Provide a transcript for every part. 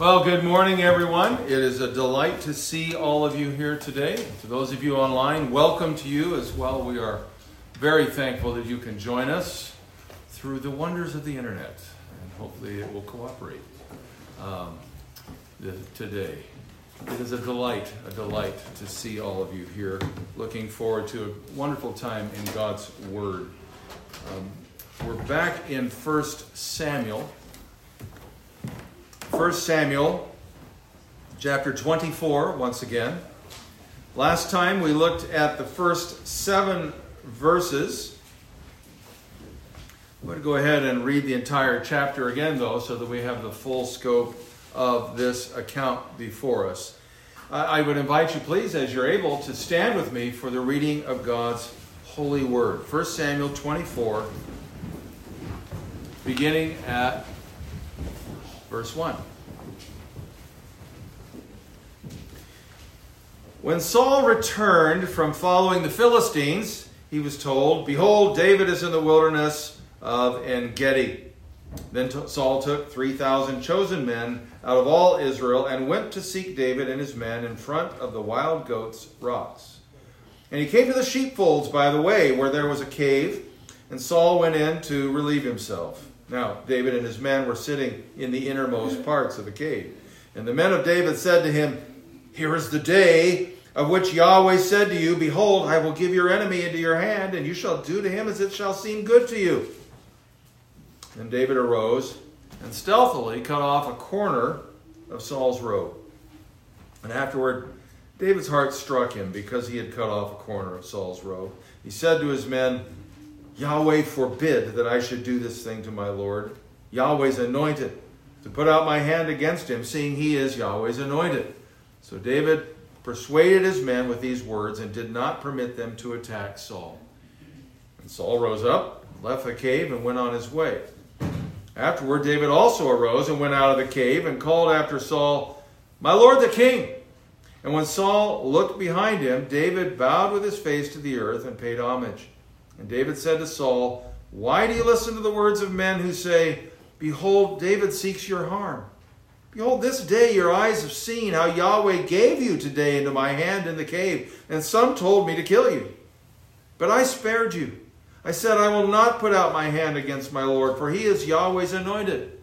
Well, good morning, everyone. It is a delight to see all of you here today. To those of you online, welcome to you as well. We are very thankful that you can join us through the wonders of the internet, and hopefully it will cooperate um, today. It is a delight, a delight to see all of you here. Looking forward to a wonderful time in God's Word. Um, we're back in 1 Samuel. 1 Samuel chapter 24, once again. Last time we looked at the first seven verses. I'm going to go ahead and read the entire chapter again, though, so that we have the full scope of this account before us. I would invite you, please, as you're able, to stand with me for the reading of God's holy word. 1 Samuel 24, beginning at verse 1. When Saul returned from following the Philistines, he was told, Behold, David is in the wilderness of En Gedi. Then Saul took 3,000 chosen men out of all Israel and went to seek David and his men in front of the wild goats' rocks. And he came to the sheepfolds by the way, where there was a cave, and Saul went in to relieve himself. Now, David and his men were sitting in the innermost parts of the cave. And the men of David said to him, Here is the day of which Yahweh said to you, Behold, I will give your enemy into your hand, and you shall do to him as it shall seem good to you. Then David arose and stealthily cut off a corner of Saul's robe. And afterward, David's heart struck him because he had cut off a corner of Saul's robe. He said to his men, Yahweh forbid that I should do this thing to my Lord, Yahweh's anointed, to put out my hand against him, seeing he is Yahweh's anointed. So David persuaded his men with these words and did not permit them to attack Saul. And Saul rose up, left the cave, and went on his way. Afterward, David also arose and went out of the cave and called after Saul, My lord the king. And when Saul looked behind him, David bowed with his face to the earth and paid homage. And David said to Saul, Why do you listen to the words of men who say, Behold, David seeks your harm? Behold, this day your eyes have seen how Yahweh gave you today into my hand in the cave, and some told me to kill you. But I spared you. I said, I will not put out my hand against my Lord, for he is Yahweh's anointed.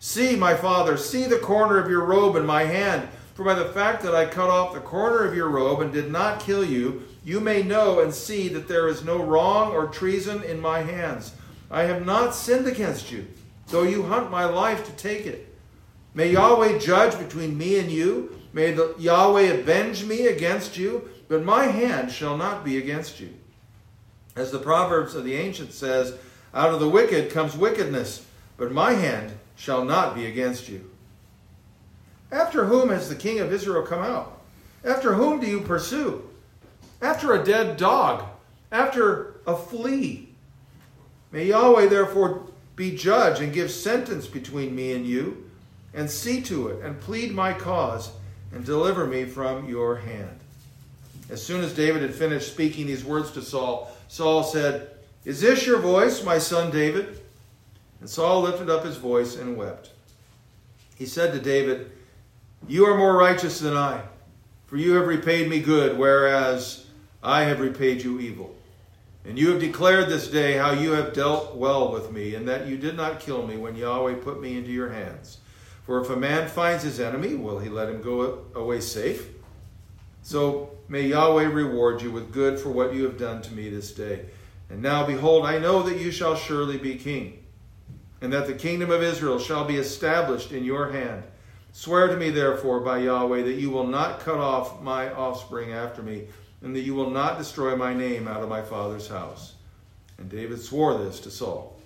See, my father, see the corner of your robe in my hand. For by the fact that I cut off the corner of your robe and did not kill you, you may know and see that there is no wrong or treason in my hands. I have not sinned against you, though you hunt my life to take it. May Yahweh judge between me and you. May the, Yahweh avenge me against you, but my hand shall not be against you. As the Proverbs of the ancient says, out of the wicked comes wickedness, but my hand shall not be against you. After whom has the king of Israel come out? After whom do you pursue? after a dead dog, after a flea. May Yahweh therefore be judge and give sentence between me and you, and see to it, and plead my cause, and deliver me from your hand. As soon as David had finished speaking these words to Saul, Saul said, Is this your voice, my son David? And Saul lifted up his voice and wept. He said to David, You are more righteous than I, for you have repaid me good, whereas I have repaid you evil. And you have declared this day how you have dealt well with me, and that you did not kill me when Yahweh put me into your hands. For if a man finds his enemy, will he let him go away safe? So may Yahweh reward you with good for what you have done to me this day. And now, behold, I know that you shall surely be king, and that the kingdom of Israel shall be established in your hand. Swear to me, therefore, by Yahweh, that you will not cut off my offspring after me and that you will not destroy my name out of my father's house. And David swore this to Saul.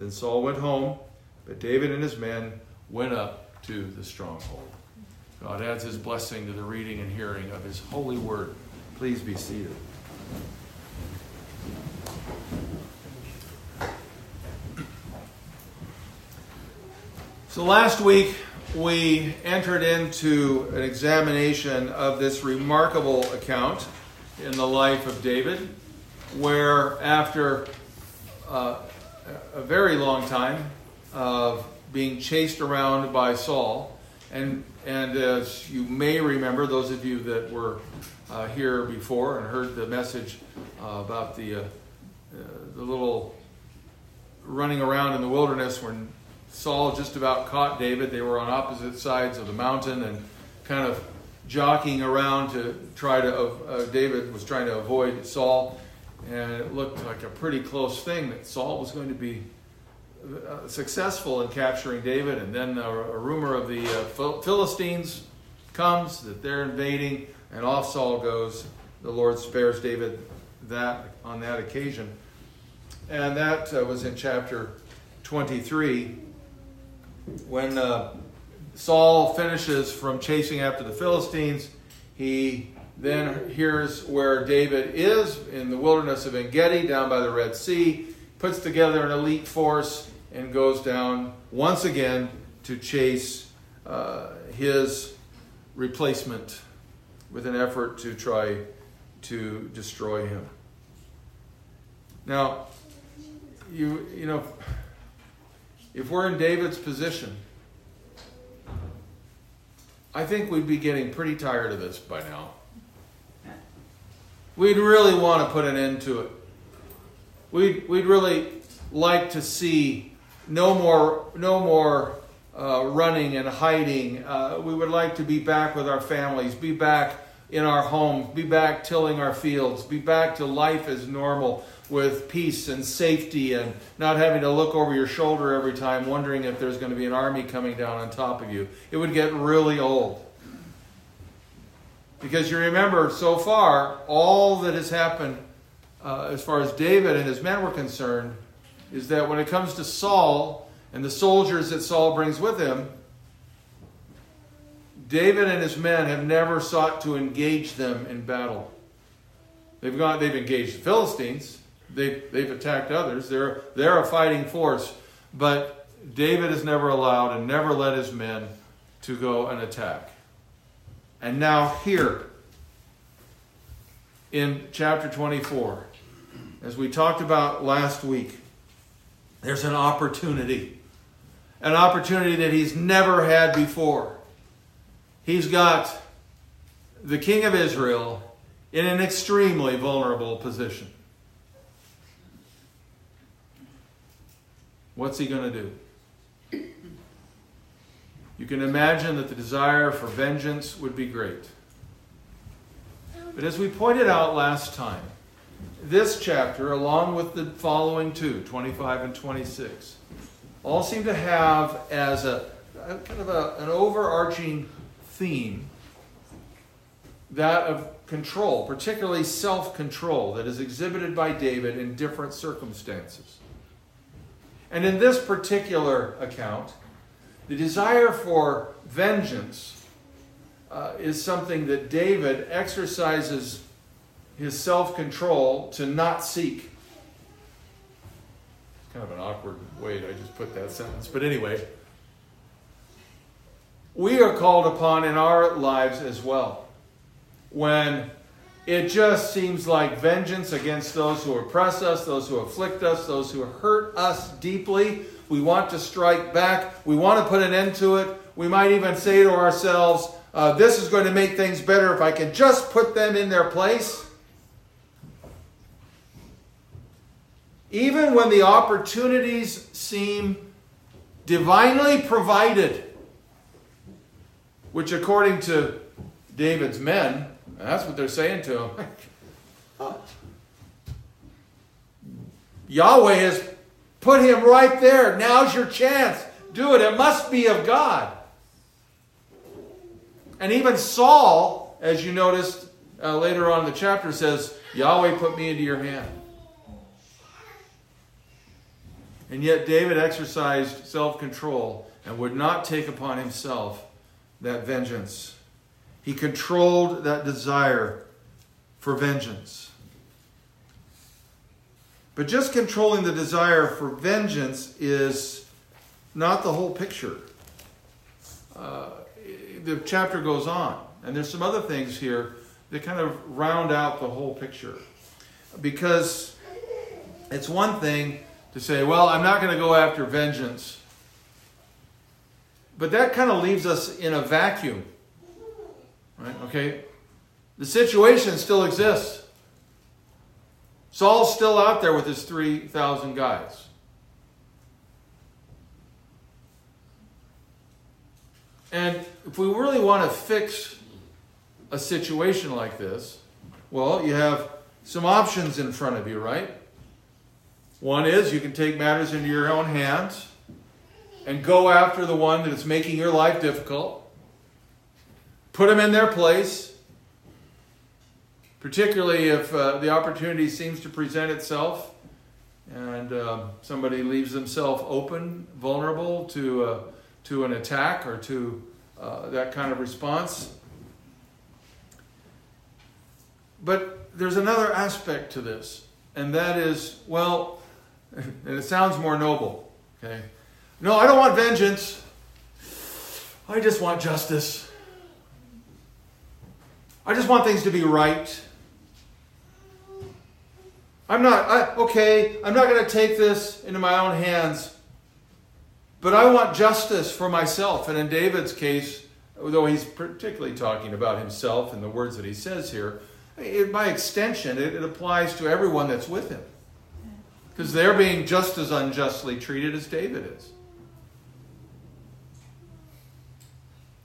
Then Saul went home, but David and his men went up to the stronghold. God adds his blessing to the reading and hearing of his holy word. Please be seated. So last week, we entered into an examination of this remarkable account in the life of David, where after uh, a very long time of being chased around by Saul, And, and as you may remember, those of you that were uh, here before and heard the message uh, about the, uh, uh the little running around in the wilderness when Saul just about caught David, they were on opposite sides of the mountain and kind of jockeying around to try to, uh, David was trying to avoid Saul. And it looked like a pretty close thing that Saul was going to be uh, successful in capturing David, and then a, a rumor of the uh, Philistines comes that they're invading, and off Saul goes. The Lord spares David that on that occasion, and that uh, was in chapter 23 when uh, Saul finishes from chasing after the Philistines. He then hears where David is in the wilderness of En Gedi, down by the Dead Sea, puts together an elite force and goes down once again to chase uh, his replacement with an effort to try to destroy him. Now, you you know, if we're in David's position, I think we'd be getting pretty tired of this by now. We'd really want to put an end to it. We'd, we'd really like to see no more, no more uh, running and hiding. Uh, we would like to be back with our families, be back in our homes, be back tilling our fields, be back to life as normal with peace and safety and not having to look over your shoulder every time wondering if there's going to be an army coming down on top of you. It would get really old. Because you remember, so far, all that has happened uh, as far as David and his men were concerned is that when it comes to Saul and the soldiers that Saul brings with him, David and his men have never sought to engage them in battle. They've gone, they've engaged the Philistines, they've, they've attacked others, they're, they're a fighting force, but David has never allowed and never led his men to go and attack. And now, here in chapter 24, as we talked about last week, there's an opportunity. An opportunity that he's never had before. He's got the king of Israel in an extremely vulnerable position. What's he going to do? You can imagine that the desire for vengeance would be great. But as we pointed out last time, this chapter, along with the following two, 25 and 26, all seem to have as a, a kind of a, an overarching theme that of control, particularly self control, that is exhibited by David in different circumstances. And in this particular account, the desire for vengeance uh, is something that David exercises his self control to not seek. It's kind of an awkward way I just put that sentence. But anyway, we are called upon in our lives as well. When it just seems like vengeance against those who oppress us, those who afflict us, those who hurt us deeply. We want to strike back. We want to put an end to it. We might even say to ourselves, uh, This is going to make things better if I can just put them in their place. Even when the opportunities seem divinely provided, which according to David's men, that's what they're saying to him. Yahweh has put him right there. Now's your chance. Do it. It must be of God. And even Saul, as you noticed uh, later on in the chapter, says, Yahweh put me into your hand. And yet David exercised self control and would not take upon himself that vengeance. He controlled that desire for vengeance. But just controlling the desire for vengeance is not the whole picture. Uh, the chapter goes on, and there's some other things here that kind of round out the whole picture. Because it's one thing to say, well, I'm not going to go after vengeance, but that kind of leaves us in a vacuum. Right? Okay? The situation still exists. Saul's still out there with his 3,000 guys. And if we really want to fix a situation like this, well, you have some options in front of you, right? One is you can take matters into your own hands and go after the one that is making your life difficult, put them in their place, particularly if uh, the opportunity seems to present itself and uh, somebody leaves themselves open, vulnerable to, uh, to an attack or to uh, that kind of response. But there's another aspect to this, and that is, well, and it sounds more noble, okay? No, I don't want vengeance. I just want justice. I just want things to be right. I'm not, I, okay, I'm not going to take this into my own hands, but I want justice for myself. And in David's case, though he's particularly talking about himself and the words that he says here, it, by extension, it, it applies to everyone that's with him. Because they're being just as unjustly treated as David is.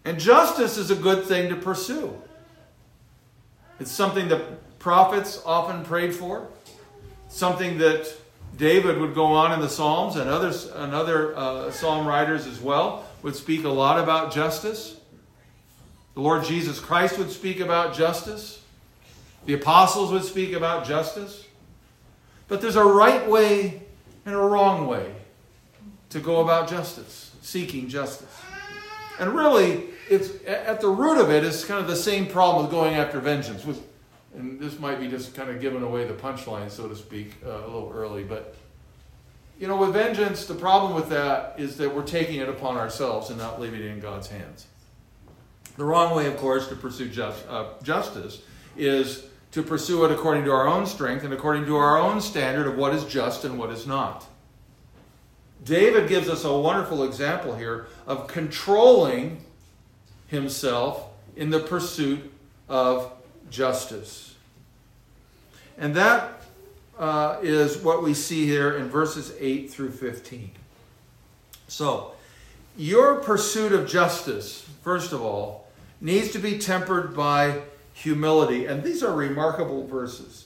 And justice is a good thing to pursue. It's something that prophets often prayed for, something that David would go on in the Psalms, and others, and other uh, psalm writers as well would speak a lot about justice. The Lord Jesus Christ would speak about justice. The apostles would speak about justice. But there's a right way and a wrong way to go about justice, seeking justice. And really, it's at the root of it is kind of the same problem with going after vengeance. With, and this might be just kind of giving away the punchline, so to speak, uh, a little early. But you know, with vengeance, the problem with that is that we're taking it upon ourselves and not leaving it in God's hands. The wrong way, of course, to pursue just, uh, justice is to pursue it according to our own strength and according to our own standard of what is just and what is not. David gives us a wonderful example here of controlling himself in the pursuit of justice. And that uh, is what we see here in verses 8 through 15. So, your pursuit of justice, first of all, needs to be tempered by humility. And these are remarkable verses.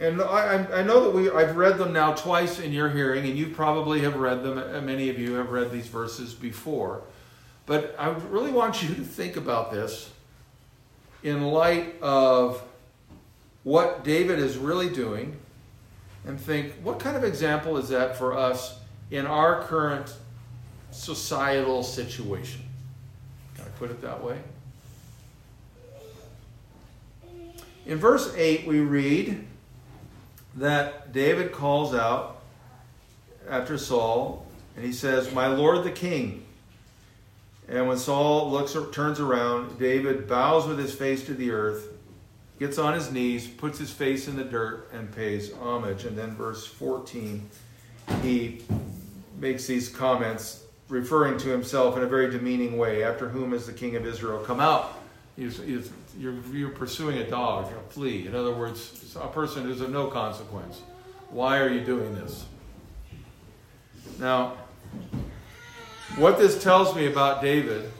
And I, I know that we, I've read them now twice in your hearing, and you probably have read them. Uh, many of you have read these verses before. But I really want you to think about this in light of what David is really doing and think, what kind of example is that for us in our current societal situation? Can I put it that way? In verse 8, we read that David calls out after Saul, and he says, My Lord the King. And when Saul looks or turns around, David bows with his face to the earth, gets on his knees, puts his face in the dirt, and pays homage. And then verse 14, he makes these comments referring to himself in a very demeaning way. After whom has the king of Israel come out? He's, he's, you're, you're pursuing a dog, a flea. In other words, a person who's of no consequence. Why are you doing this? Now, what this tells me about David,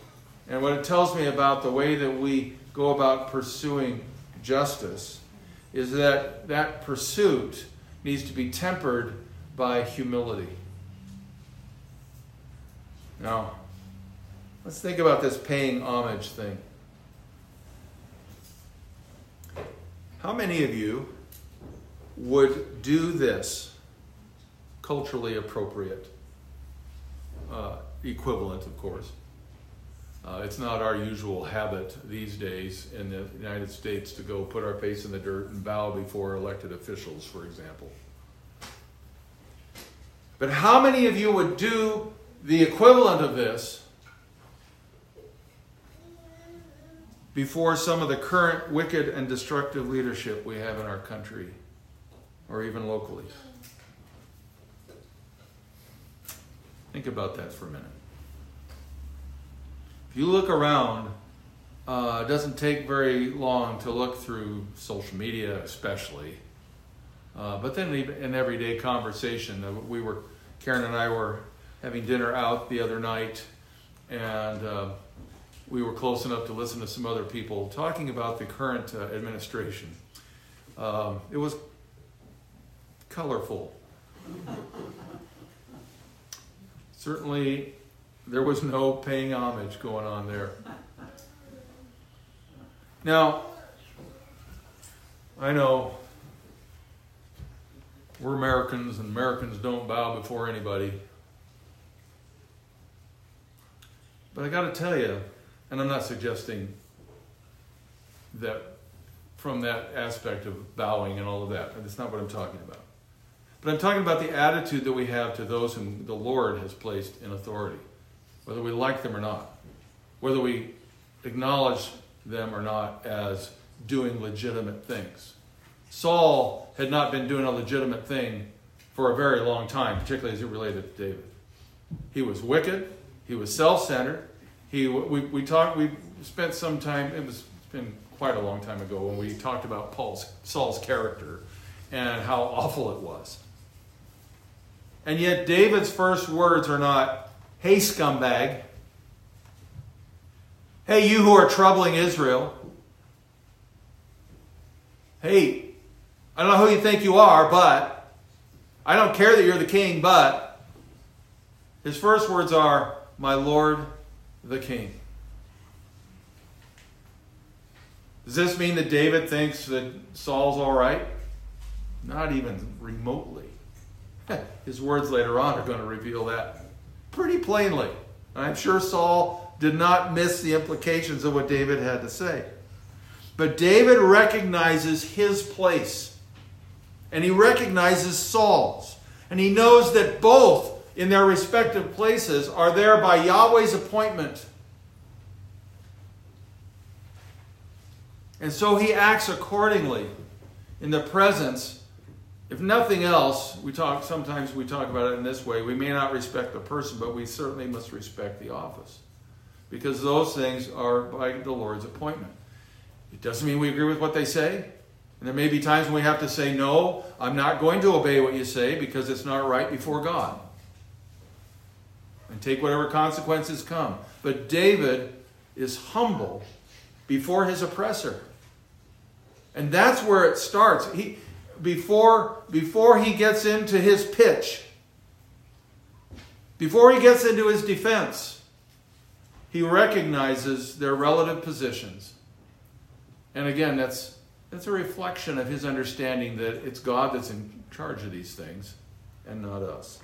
and what it tells me about the way that we go about pursuing justice, is that that pursuit needs to be tempered by humility. Now, let's think about this paying homage thing. How many of you would do this culturally appropriate uh, equivalent, of course? Uh, it's not our usual habit these days in the United States to go put our face in the dirt and bow before elected officials, for example. But how many of you would do the equivalent of this before some of the current wicked and destructive leadership we have in our country or even locally. Think about that for a minute. If you look around, uh, it doesn't take very long to look through social media, especially. Uh, but then in everyday conversation, uh, we were Karen and I were having dinner out the other night, and uh, we were close enough to listen to some other people talking about the current uh, administration. Um, it was colorful. Certainly, there was no paying homage going on there. Now, I know we're Americans and Americans don't bow before anybody. But I got to tell you, and I'm not suggesting that from that aspect of bowing and all of that. That's not what I'm talking about. But I'm talking about the attitude that we have to those whom the Lord has placed in authority, whether we like them or not, whether we acknowledge them or not as doing legitimate things. Saul had not been doing a legitimate thing for a very long time, particularly as it related to David. He was wicked, he was self centered. He, we, we talked, we spent some time, it was been quite a long time ago when we talked about Paul's, Saul's character and how awful it was. And yet, David's first words are not, hey, scumbag. Hey, you who are troubling Israel. Hey, I don't know who you think you are, but I don't care that you're the king, but his first words are, My Lord the King. Does this mean that David thinks that Saul's all right? Not even remotely. His words later on are going to reveal that pretty plainly. I'm sure Saul did not miss the implications of what David had to say. But David recognizes his place and he recognizes Saul's. And he knows that both in their respective places are there by Yahweh's appointment. And so he acts accordingly in the presence. If nothing else, we talk sometimes we talk about it in this way. We may not respect the person, but we certainly must respect the office. Because those things are by the Lord's appointment. It doesn't mean we agree with what they say. And there may be times when we have to say, No, I'm not going to obey what you say because it's not right before God. And take whatever consequences come. But David is humble before his oppressor. And that's where it starts. He, before, before he gets into his pitch, before he gets into his defense, he recognizes their relative positions. And again, that's that's a reflection of his understanding that it's God that's in charge of these things and not us.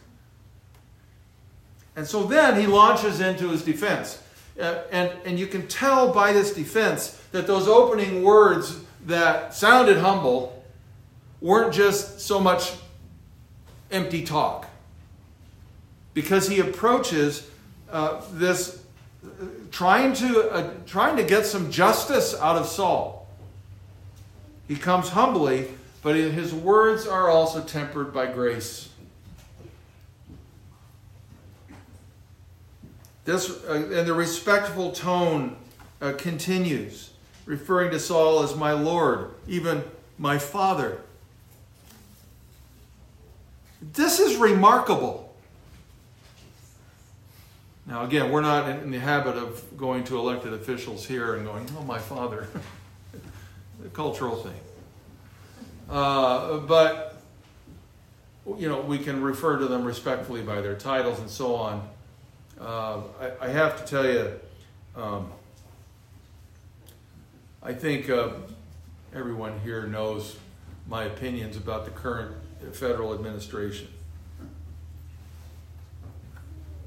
And so then he launches into his defense. Uh, and, and you can tell by this defense that those opening words that sounded humble weren't just so much empty talk. Because he approaches uh, this uh, trying to, uh, trying to get some justice out of Saul. He comes humbly, but his words are also tempered by grace. This uh, and the respectful tone uh, continues, referring to Saul as my Lord, even my Father. This is remarkable. Now, again, we're not in the habit of going to elected officials here and going, "Oh, my Father." a cultural thing. Uh, but, you know, we can refer to them respectfully by their titles and so on. Uh, I, I, have to tell you, um, I think uh, everyone here knows my opinions about the current federal administration.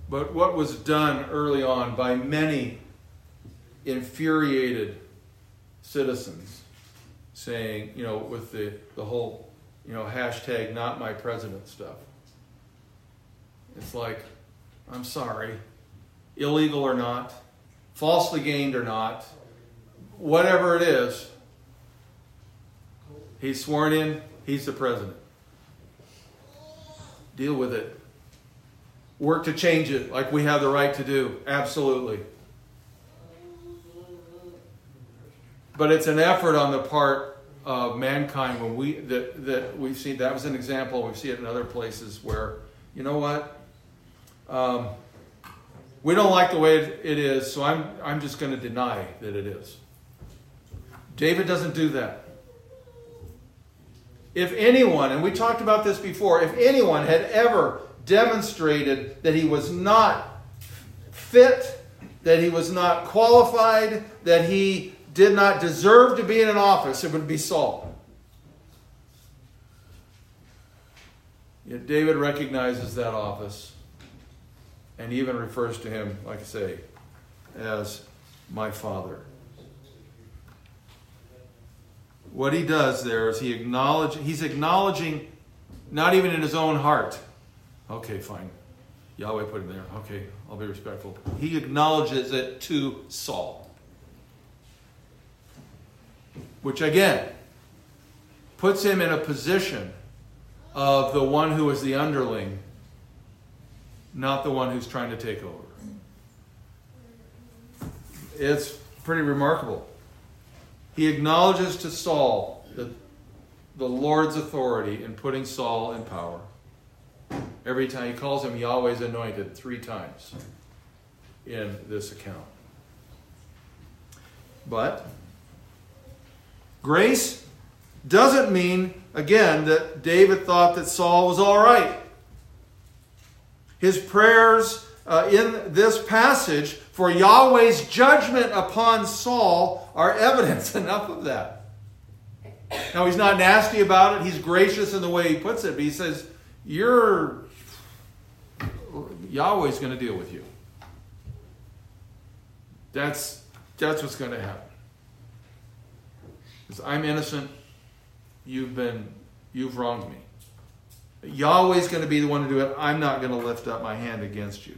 But what was done early on by many infuriated citizens saying, you know, with the, the whole, you know, hashtag not my president stuff. It's like, I'm sorry, illegal or not, falsely gained or not, whatever it is, he's sworn in, he's the president. Deal with it. work to change it like we have the right to do. Absolutely. But it's an effort on the part of mankind when we that that we see that was an example. We see it in other places where you know what um, we don't like the way it is, so I'm I'm just going to deny that it is. David doesn't do that. If anyone, and we talked about this before, if anyone had ever demonstrated that he was not fit, that he was not qualified, that he did not deserve to be in an office, it would be Saul. Yet David recognizes that office and even refers to him, like I say, as my father. What he does there is he acknowledge he's acknowledging not even in his own heart. Okay, fine. Yahweh put him there. Okay, I'll be respectful. He acknowledges it to Saul which again puts him in a position of the one who is the underling, not the one who's trying to take over. It's pretty remarkable. He acknowledges to Saul the, the Lord's authority in putting Saul in power. Every time he calls him Yahweh's anointed three times in this account. But Grace doesn't mean, again, that David thought that Saul was all right. His prayers uh, in this passage for Yahweh's judgment upon Saul are evidence enough of that. Now, he's not nasty about it, he's gracious in the way he puts it, but he says, You're. Yahweh's going to deal with you. That's, that's what's going to happen. Because I'm innocent, you've been, you've wronged me. Yahweh's going to be the one to do it. I'm not going to lift up my hand against you.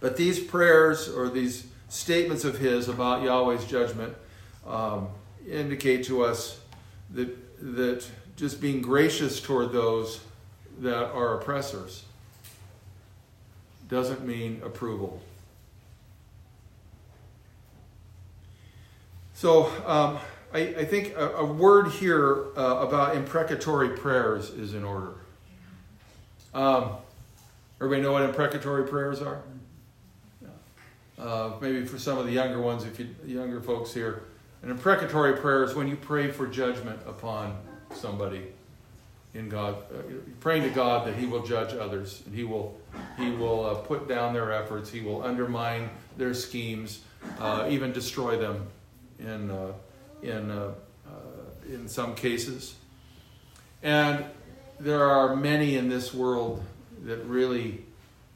But these prayers or these statements of his about Yahweh's judgment um, indicate to us that, that just being gracious toward those that are oppressors doesn't mean approval. So, um, I, I think a, a, word here uh, about imprecatory prayers is in order. Um, everybody know what imprecatory prayers are? Uh, maybe for some of the younger ones, if you younger folks here, an imprecatory prayer is when you pray for judgment upon somebody in God, uh, praying to God that He will judge others and He will He will uh, put down their efforts, He will undermine their schemes, uh, even destroy them in uh, in, uh, uh, in some cases. And there are many in this world that really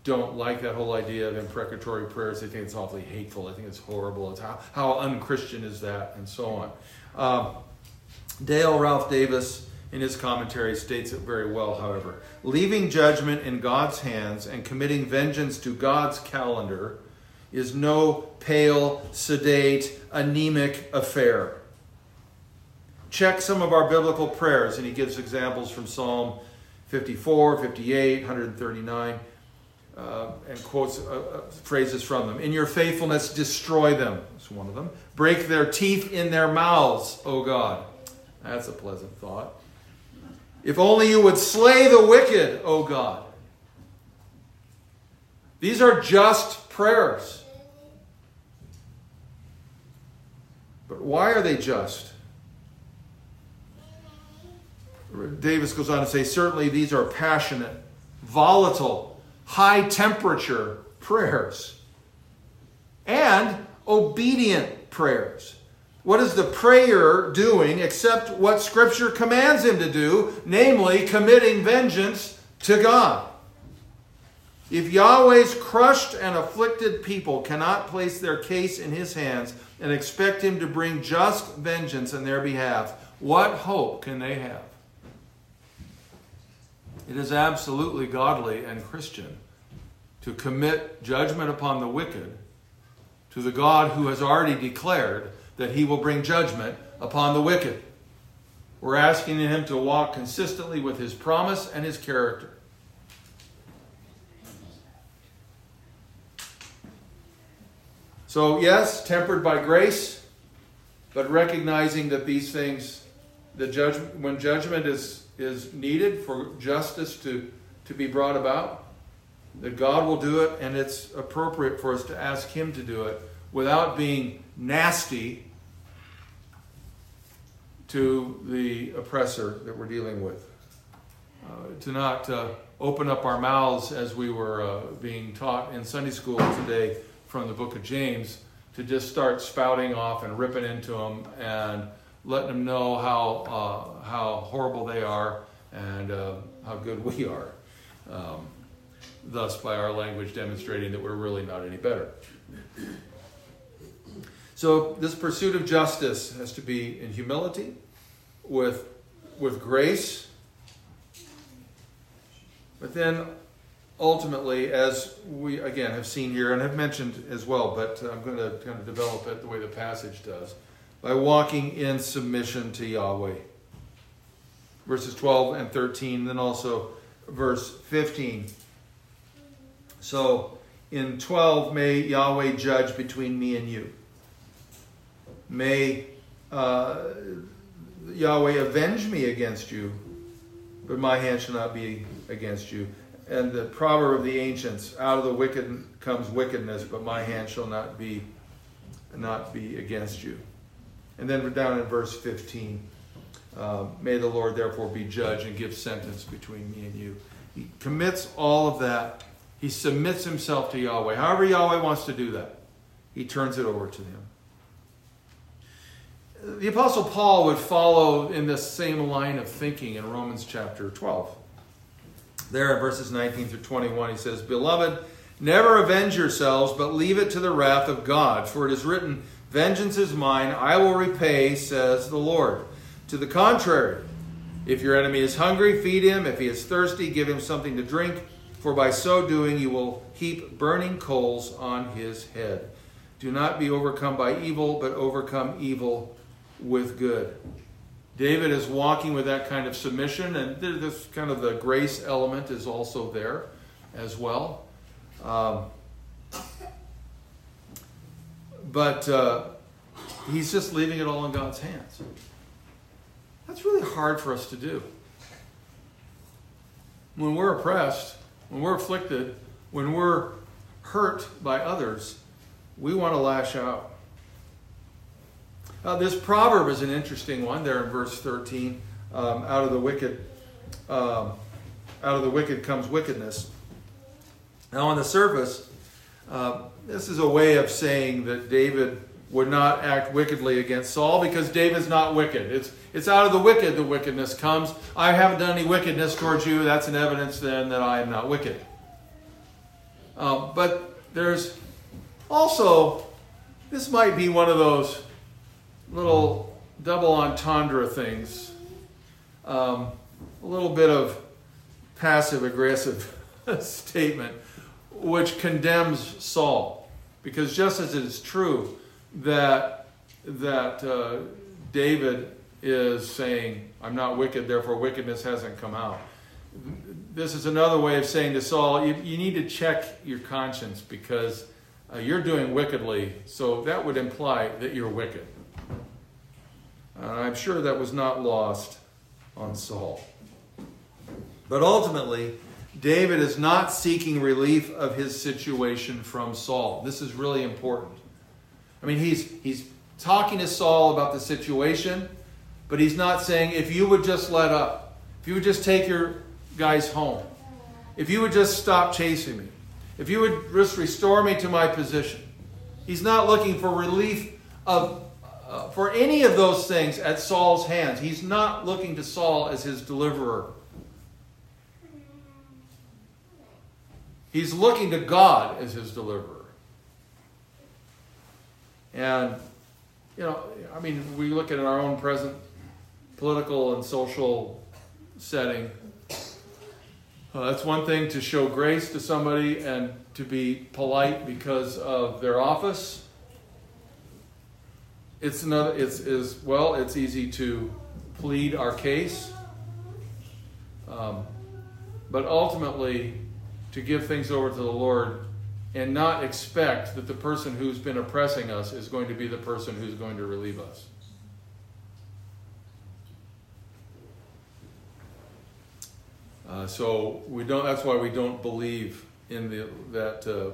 don't like that whole idea of imprecatory prayers. They think it's awfully hateful. I think it's horrible. It's how, how unchristian is that, and so on. Um, Dale Ralph Davis, in his commentary, states it very well, however. Leaving judgment in God's hands and committing vengeance to God's calendar is no pale, sedate, anemic affair check some of our biblical prayers, and he gives examples from Psalm 54, 58, 139, uh, and quotes uh, uh, phrases from them. In your faithfulness, destroy them. That's one of them. Break their teeth in their mouths, O God. That's a pleasant thought. If only you would slay the wicked, O God. These are just prayers. But why are they just? Davis goes on to say, certainly these are passionate, volatile, high temperature prayers and obedient prayers. What is the prayer doing except what Scripture commands him to do, namely committing vengeance to God? If Yahweh's crushed and afflicted people cannot place their case in his hands and expect him to bring just vengeance in their behalf, what hope can they have? It is absolutely godly and Christian to commit judgment upon the wicked to the God who has already declared that he will bring judgment upon the wicked. We're asking him to walk consistently with his promise and his character. So, yes, tempered by grace, but recognizing that these things, the judgment, when judgment is is needed for justice to, to be brought about, that God will do it, and it's appropriate for us to ask Him to do it without being nasty to the oppressor that we're dealing with. Uh, to not uh, open up our mouths as we were uh, being taught in Sunday school today from the book of James, to just start spouting off and ripping into them and letting them know how, uh, how horrible they are and uh, how good we are. Um, thus, by our language, demonstrating that we're really not any better. So this pursuit of justice has to be in humility, with, with grace, but then ultimately, as we again have seen here and have mentioned as well, but I'm going to kind of develop it the way the passage does, by walking in submission to Yahweh. Verses 12 and 13, then also verse 15. So in 12, may Yahweh judge between me and you. May uh, Yahweh avenge me against you, but my hand shall not be against you. And the proverb of the ancients: "Out of the wicked comes wickedness, but my hand shall not be not be against you." And then we're down in verse 15, uh, may the Lord therefore be judge and give sentence between me and you. He commits all of that. He submits himself to Yahweh. However, Yahweh wants to do that, he turns it over to him the Apostle Paul would follow in this same line of thinking in Romans chapter 12. There in verses 19 through 21, he says, Beloved, never avenge yourselves, but leave it to the wrath of God. For it is written, Vengeance is mine, I will repay, says the Lord. To the contrary, if your enemy is hungry, feed him. If he is thirsty, give him something to drink. For by so doing, you will heap burning coals on his head. Do not be overcome by evil, but overcome evil with good. David is walking with that kind of submission, and this kind of the grace element is also there as well. Um, but uh, he's just leaving it all in God's hands. That's really hard for us to do. When we're oppressed, when we're afflicted, when we're hurt by others, we want to lash out. Uh, this proverb is an interesting one there in verse 13. Um, out of the wicked, um, out of the wicked comes wickedness. Now, on the surface, uh, this is a way of saying that David would not act wickedly against Saul because David's not wicked. It's, it's out of the wicked the wickedness comes. I haven't done any wickedness towards you. That's an evidence then that I am not wicked. Uh, but there's also, this might be one of those little double entendre things, um, a little bit of passive aggressive statement, which condemns Saul. Because just as it is true that, that uh, David is saying, I'm not wicked, therefore wickedness hasn't come out. This is another way of saying to Saul, you, you need to check your conscience because uh, you're doing wickedly, so that would imply that you're wicked. And I'm sure that was not lost on Saul. But ultimately, David is not seeking relief of his situation from Saul. This is really important. I mean, he's, he's talking to Saul about the situation, but he's not saying, if you would just let up, if you would just take your guys home, if you would just stop chasing me, if you would just restore me to my position. He's not looking for relief of uh, for any of those things at Saul's hands. He's not looking to Saul as his deliverer. He's looking to God as his deliverer. And, you know, I mean, we look at our own present political and social setting. Uh, that's one thing to show grace to somebody and to be polite because of their office it's another it's is well it's easy to plead our case um, but ultimately to give things over to the lord and not expect that the person who's been oppressing us is going to be the person who's going to relieve us. Uh, so we don't. That's why we don't believe in the that uh,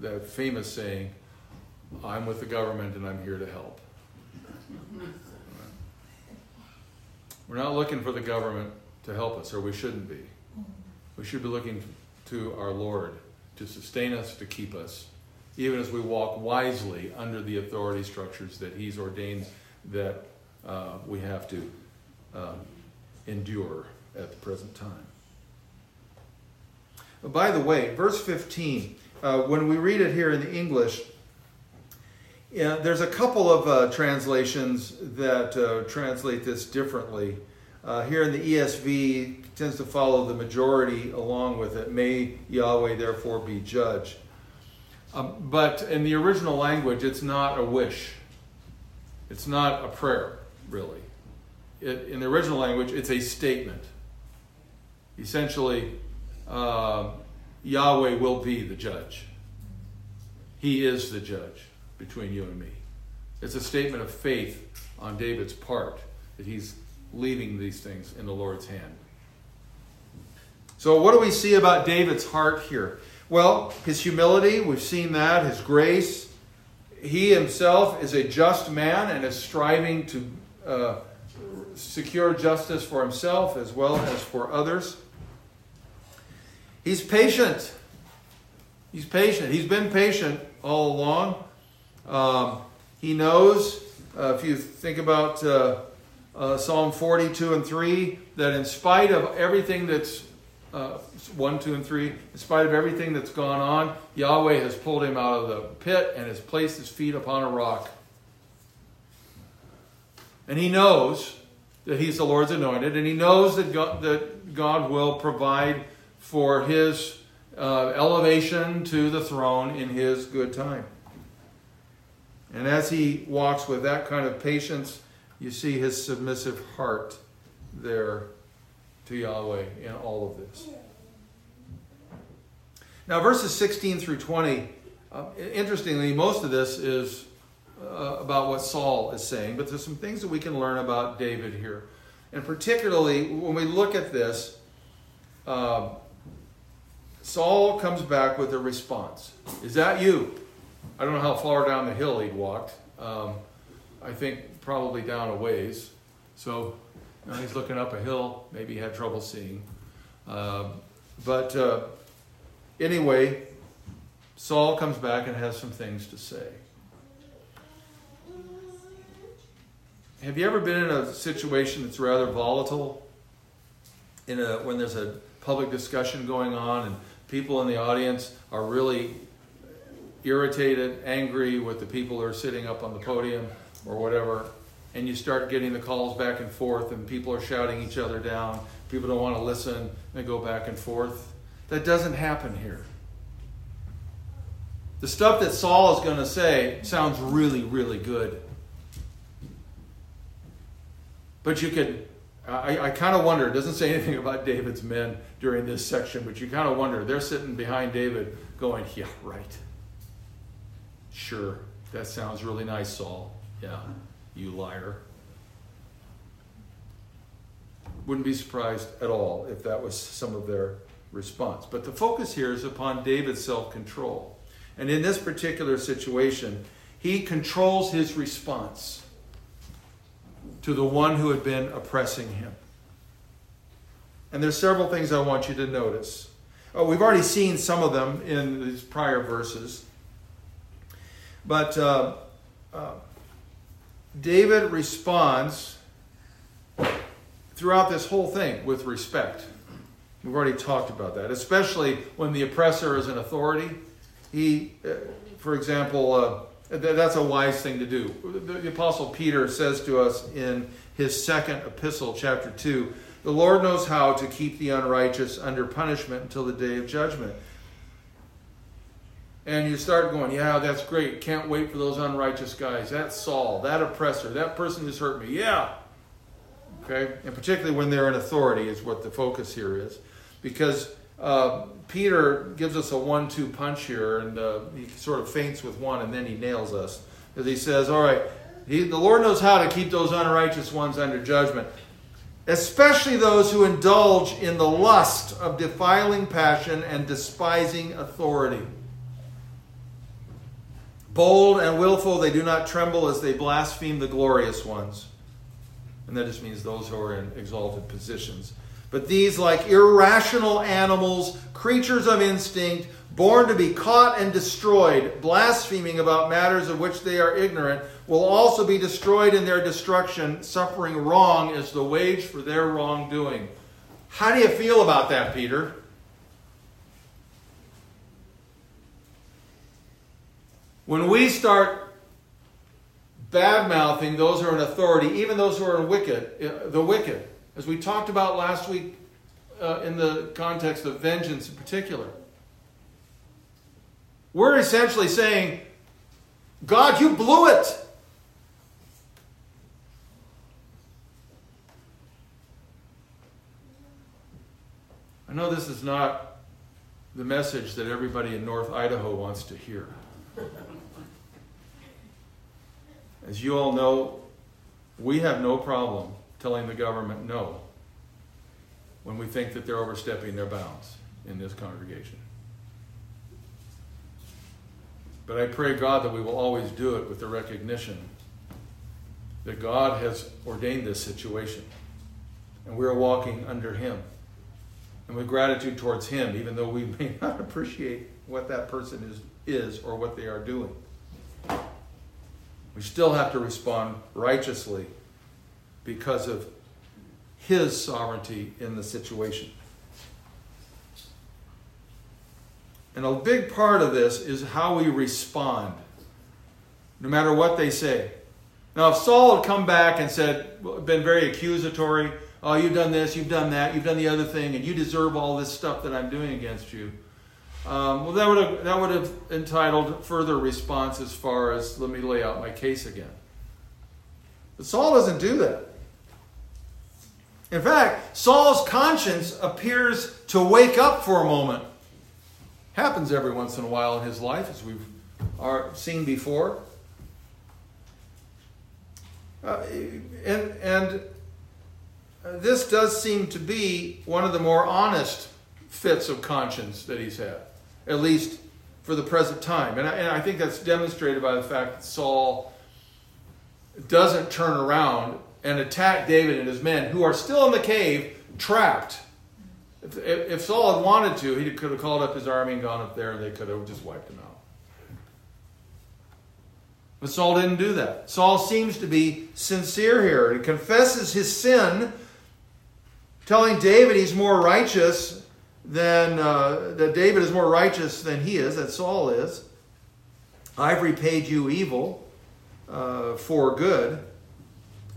that famous saying, "I'm with the government and I'm here to help." We're not looking for the government to help us, or we shouldn't be. We should be looking to our Lord to sustain us, to keep us, even as we walk wisely under the authority structures that He's ordained that uh, we have to um, endure at the present time. By the way, verse 15, uh, when we read it here in the English, yeah, there's a couple of uh, translations that uh, translate this differently. Uh, here in the ESV, tends to follow the majority along with it. May Yahweh therefore be judge. Um, but in the original language, it's not a wish. It's not a prayer, really. It, in the original language, it's a statement. Essentially, uh, Yahweh will be the judge. He is the judge between you and me. It's a statement of faith on David's part that he's leaving these things in the Lord's hand. So, what do we see about David's heart here? Well, his humility, we've seen that, his grace. He himself is a just man and is striving to uh, secure justice for himself as well as for others. He's patient. He's patient. He's been patient all along. Um, he knows, uh, if you think about uh, uh, Psalm 42 and 3, that in spite of everything that's uh, 1, 2, and 3, in spite of everything that's gone on, Yahweh has pulled him out of the pit and has placed his feet upon a rock. And he knows that he's the Lord's anointed, and he knows that God, that God will provide for his uh, elevation to the throne in his good time. And as he walks with that kind of patience, you see his submissive heart there to Yahweh in all of this. Now, verses 16 through 20, uh, interestingly, most of this is uh, about what Saul is saying, but there's some things that we can learn about David here. And particularly when we look at this, uh, Saul comes back with a response. Is that you? I don't know how far down the hill he'd walked. Um, I think probably down a ways. So you know, he's looking up a hill. Maybe he had trouble seeing. Uh, but uh, anyway, Saul comes back and has some things to say. Have you ever been in a situation that's rather volatile? In a, when there's a public discussion going on and people in the audience are really irritated, angry with the people who are sitting up on the podium or whatever, and you start getting the calls back and forth, and people are shouting each other down. People don't want to listen. They go back and forth. That doesn't happen here. The stuff that Saul is going to say sounds really, really good. But you could, I, I kind of wonder, it doesn't say anything about David's men during this section, but you kind of wonder, they're sitting behind David going, yeah, right. Sure, that sounds really nice, Saul. Yeah, you liar. Wouldn't be surprised at all if that was some of their response. But the focus here is upon David's self control. And in this particular situation, he controls his response to the one who had been oppressing him. And there's several things I want you to notice. Oh, we've already seen some of them in these prior verses. But uh, uh, David responds throughout this whole thing with respect. We've already talked about that, especially when the oppressor is an authority. He, uh, for example, uh, that's a wise thing to do. The Apostle Peter says to us in his second epistle, chapter 2, the Lord knows how to keep the unrighteous under punishment until the day of judgment and you start going, yeah, that's great. Can't wait for those unrighteous guys. That's Saul, that oppressor, that person who's hurt me. Yeah. Okay? And particularly when they're in authority is what the focus here is. Because uh, Peter gives us a one two punch here, and uh, he sort of feints with one and then he nails us. As he says, All right, he, the Lord knows how to keep those unrighteous ones under judgment, especially those who indulge in the lust of defiling passion and despising authority. Bold and willful, they do not tremble as they blaspheme the glorious ones. And that just means those who are in exalted positions. But these, like irrational animals, creatures of instinct, born to be caught and destroyed, blaspheming about matters of which they are ignorant, will also be destroyed in their destruction, suffering wrong as the wage for their wrongdoing. How do you feel about that, Peter? When we start bad mouthing those who are in authority, even those who are wicked, uh, the wicked, as we talked about last week uh, in the context of vengeance in particular, we're essentially saying, God, you blew it. I know this is not the message that everybody in North Idaho wants to hear. As you all know, we have no problem telling the government no when we think that they're overstepping their bounds in this congregation. But I pray, God, that we will always do it with the recognition that God has ordained this situation and we are walking under Him. And with gratitude towards Him, even though we may not appreciate what that person is, is or what they are doing. We still have to respond righteously because of His sovereignty in the situation. And a big part of this is how we respond, no matter what they say. Now, if Saul had come back and said, been very accusatory, oh, you've done this, you've done that, you've done the other thing, and you deserve all this stuff that I'm doing against you, um, well, that would have that would have entitled further response as far as let me lay out my case again. But Saul doesn't do that. In fact, Saul's conscience appears to wake up for a moment. Happens every once in a while in his life, as we've are seen before. Uh, and and this does seem to be one of the more honest fits of conscience that he's had at least for the present time. And I, and I think that's demonstrated by the fact that Saul doesn't turn around and attack David and his men, who are still in the cave, trapped. If, if, Saul had wanted to, he could have called up his army and gone up there, and they could have just wiped him out. But Saul didn't do that. Saul seems to be sincere here. He confesses his sin, telling David he's more righteous then uh, that David is more righteous than he is, that Saul is. I've repaid you evil uh, for good.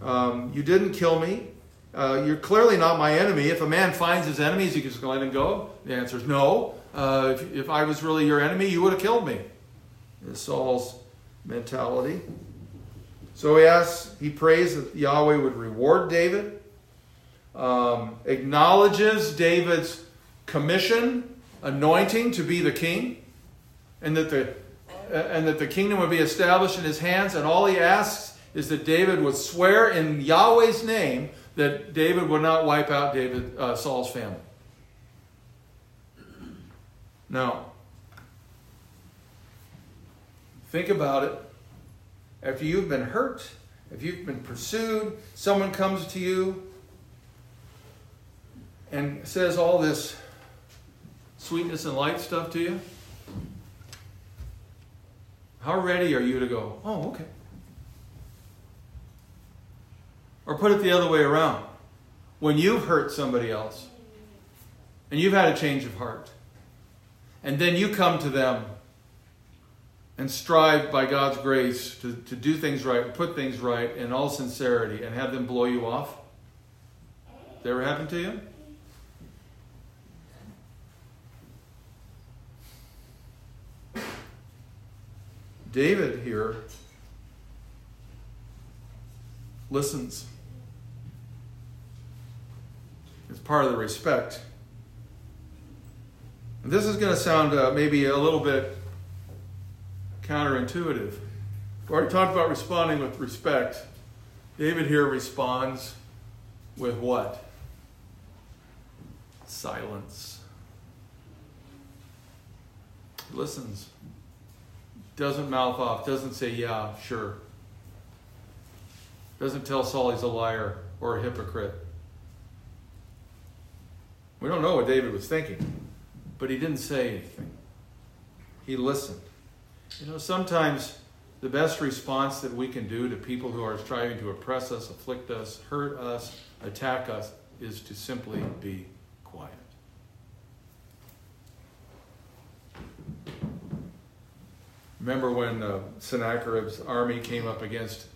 Um, you didn't kill me. Uh, you're clearly not my enemy. If a man finds his enemies, he can just let him go. The answer is no. Uh, if, if I was really your enemy, you would have killed me. Is Saul's mentality. So he asks, he prays that Yahweh would reward David, um, acknowledges David's commission, anointing to be the king, and that the and that the kingdom would be established in his hands. And all he asks is that David would swear in Yahweh's name that David would not wipe out David uh, Saul's family. Now, think about it. After you've been hurt, if you've been pursued, someone comes to you and says all this sweetness and light stuff to you? How ready are you to go, oh, okay? Or put it the other way around. When you've hurt somebody else and you've had a change of heart, and then you come to them and strive by God's grace to, to do things right, put things right in all sincerity, and have them blow you off. That ever happened to you? David here listens. It's part of the respect And this is going to sound uh, maybe a little bit counterintuitive. We already talked about responding with respect. David here responds with what? Silence. He listens. Doesn't mouth off, doesn't say, yeah, sure. Doesn't tell Saul he's a liar or a hypocrite. We don't know what David was thinking, but he didn't say anything. He listened. You know, sometimes the best response that we can do to people who are striving to oppress us, afflict us, hurt us, attack us is to simply be Remember when uh, Sennacherib's army came up against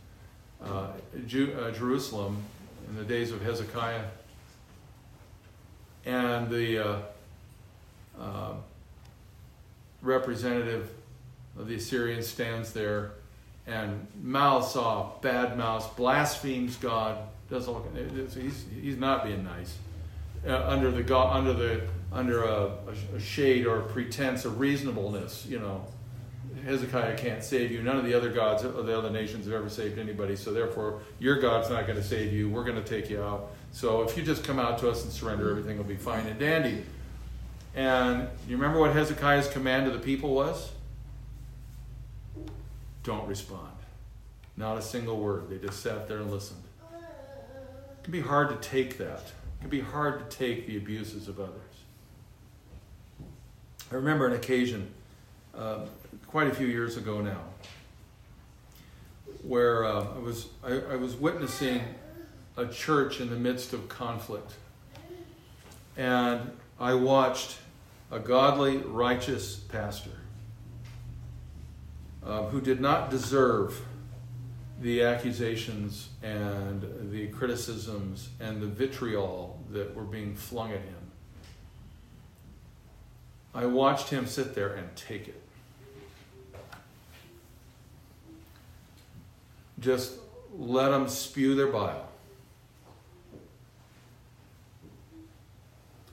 uh, Ju- uh, Jerusalem in the days of Hezekiah? And the uh, uh, representative of the Assyrians stands there and mouths off, bad mouths, blasphemes God. Does all, he's, he's not being nice. Uh, under the under the under a, a, shade or a pretense of reasonableness, you know, Hezekiah can't save you. None of the other gods of the other nations have ever saved anybody. So therefore, your God's not going to save you. We're going to take you out. So if you just come out to us and surrender, everything will be fine and dandy. And you remember what Hezekiah's command to the people was? Don't respond. Not a single word. They just sat there and listened. It can be hard to take that. It can be hard to take the abuses of others. I remember an occasion uh, quite a few years ago now where uh, I was I, I was witnessing a church in the midst of conflict, and I watched a godly, righteous pastor uh, who did not deserve the accusations and the criticisms and the vitriol that were being flung at him. I watched him sit there and take it. Just let them spew their bile.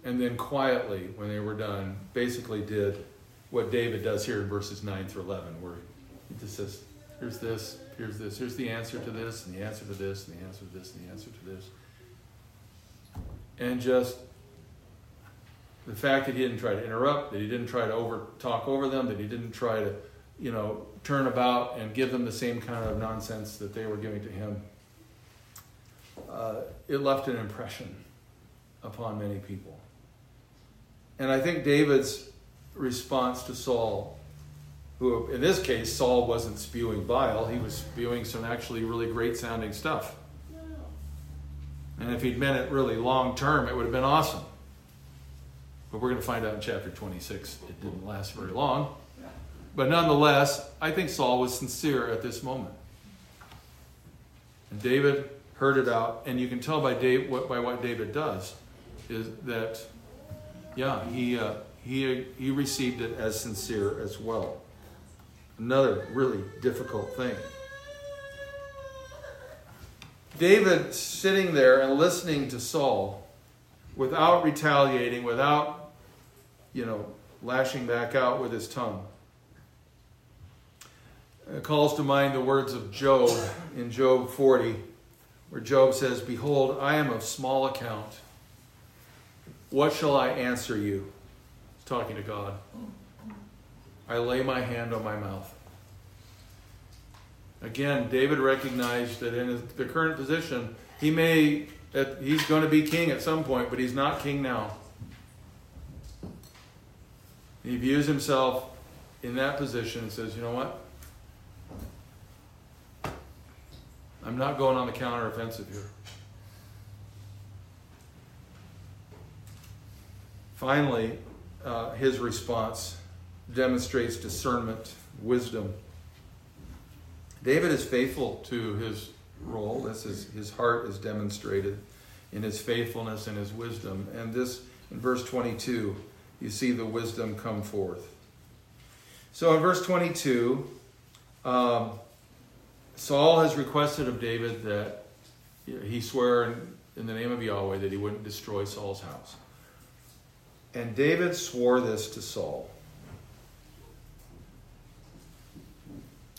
And then quietly, when they were done, basically did what David does here in verses 9 through 11, where he just says, Here's this, here's this, here's the answer to this, and the answer to this, and the answer to this, and the answer to this. And just the fact that he didn't try to interrupt, that he didn't try to over talk over them, that he didn't try to, you know, turn about and give them the same kind of nonsense that they were giving to him, uh, it left an impression upon many people. And I think David's response to Saul, who in this case, Saul wasn't spewing bile, he was spewing some actually really great sounding stuff. And if he'd meant it really long term, it would have been awesome. But we're going to find out in chapter 26, it didn't last very long. But nonetheless, I think Saul was sincere at this moment. And David heard it out, and you can tell by, Dave, by what David does, is that, yeah, he, uh, he, he received it as sincere as well. Another really difficult thing. David sitting there and listening to Saul without retaliating, without, you know, lashing back out with his tongue. Calls to mind the words of Job in Job 40, where Job says, Behold, I am of small account. What shall I answer you? He's talking to God. I lay my hand on my mouth. Again, David recognized that in the current position, he may, that he's going to be king at some point, but he's not king now. He views himself in that position and says, you know what? I'm not going on the counteroffensive here. Finally, uh, his response demonstrates discernment, wisdom. David is faithful to his role. This is his heart is demonstrated in his faithfulness and his wisdom. And this in verse 22, you see the wisdom come forth. So in verse 22, um, Saul has requested of David that he swear in, the name of Yahweh that he wouldn't destroy Saul's house. And David swore this to Saul.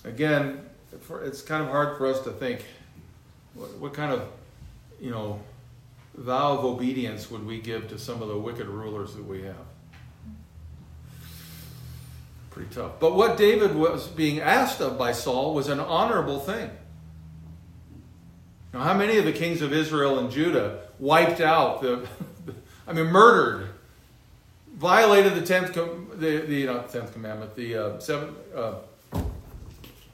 Again, it's kind of hard for us to think what, what kind of, you know, vow of obedience would we give to some of the wicked rulers that we have? Pretty tough. But what David was being asked of by Saul was an honorable thing. Now, how many of the kings of Israel and Judah wiped out the, I mean, murdered, violated the tenth, the the not tenth commandment, the uh, seventh, uh,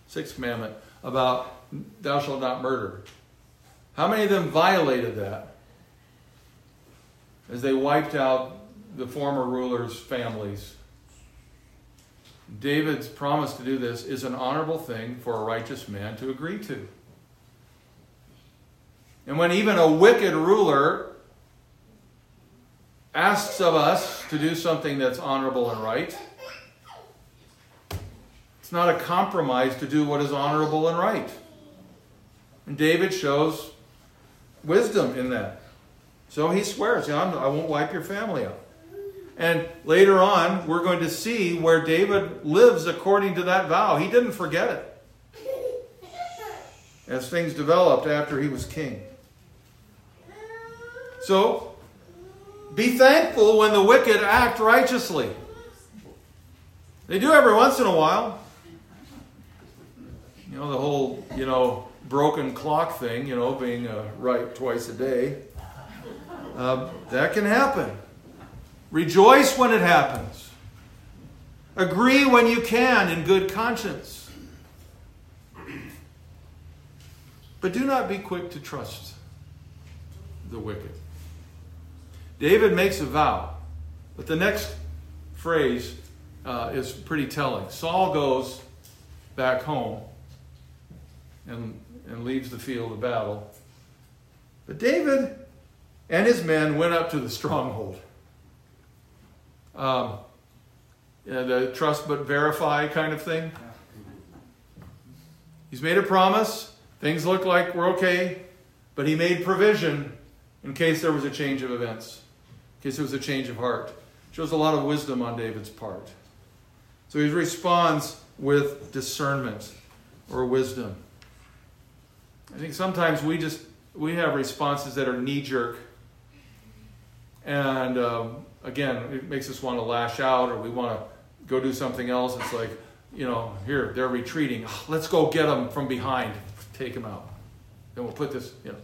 sixth commandment about thou shalt not murder. How many of them violated that as they wiped out the former rulers' families? David's promise to do this is an honorable thing for a righteous man to agree to. And when even a wicked ruler asks of us to do something that's honorable and right, it's not a compromise to do what is honorable and right. And David shows wisdom in that. So he swears, I won't wipe your family out. And later on, we're going to see where David lives according to that vow. He didn't forget it as things developed after he was king. So, be thankful when the wicked act righteously. They do every once in a while. You know, the whole, you know, broken clock thing, you know, being uh, right twice a day. Uh, that can happen. Rejoice when it happens. Agree when you can in good conscience. But do not be quick to trust the wicked. David makes a vow, but the next phrase uh, is pretty telling. Saul goes back home and, and leaves the field of battle. But David and his men went up to the stronghold. Um, the trust but verify kind of thing. He's made a promise. Things look like we're okay, but he made provision in case there was a change of events, in case there was a change of heart. Shows a lot of wisdom on David's part. So he responds with discernment or wisdom. I think sometimes we just we have responses that are knee jerk, and um, again, it makes us want to lash out or we want to go do something else. It's like, you know, here, they're retreating. Let's go get them from behind, take them out. Then we'll put this, you know.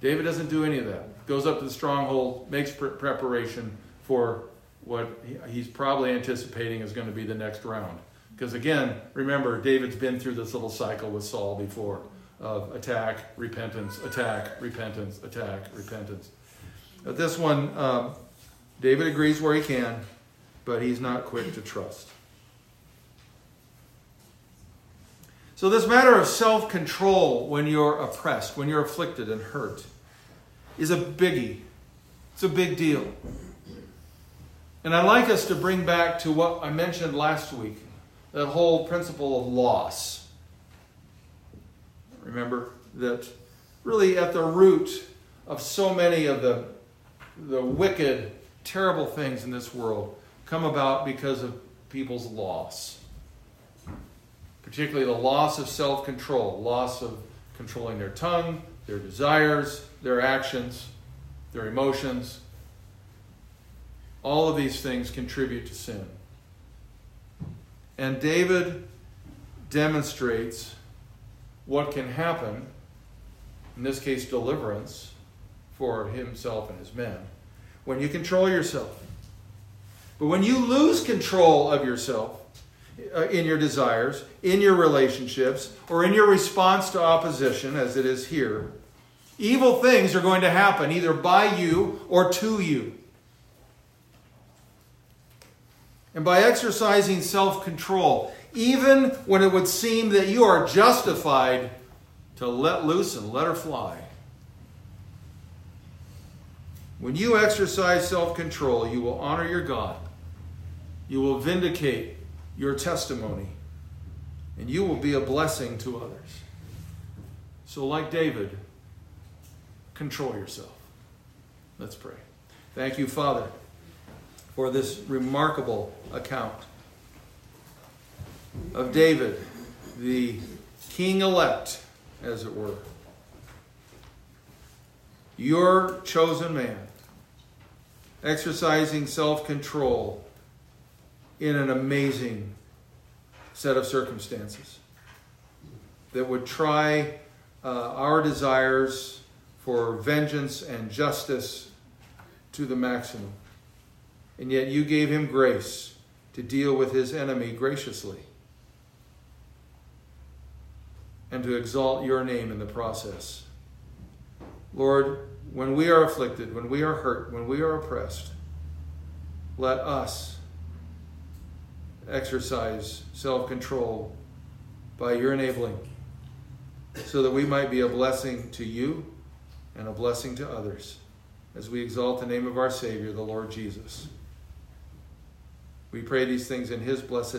David doesn't do any of that. Goes up to the stronghold, makes pre- preparation for what he's probably anticipating is going to be the next round. Because again, remember, David's been through this little cycle with Saul before of attack, repentance, attack, repentance, attack, repentance. But this one, um, David agrees where he can, but he's not quick to trust. So, this matter of self control when you're oppressed, when you're afflicted and hurt, is a biggie. It's a big deal. And I'd like us to bring back to what I mentioned last week that whole principle of loss. Remember that really at the root of so many of the, the wicked terrible things in this world come about because of people's loss. Particularly the loss of self control, loss of controlling their tongue, their desires, their actions, their emotions. All of these things contribute to sin. And David demonstrates what can happen, in this case, deliverance for himself and his men when you control yourself. But when you lose control of yourself uh, in your desires, in your relationships, or in your response to opposition, as it is here, evil things are going to happen either by you or to you. And by exercising self control, even when it would seem that you are justified to let loose and let her fly, when you exercise self control, you will honor your God. You will vindicate your testimony. And you will be a blessing to others. So, like David, control yourself. Let's pray. Thank you, Father, for this remarkable account of David, the king elect, as it were. Your chosen man, exercising self control in an amazing set of circumstances that would try uh, our desires for vengeance and justice to the maximum. And yet you gave him grace to deal with his enemy graciously and to exalt your name in the process. Lord, when we are afflicted, when we are hurt, when we are oppressed, let us exercise self control by your enabling so that we might be a blessing to you and a blessing to others as we exalt the name of our Savior, the Lord Jesus. We pray these things in his blessed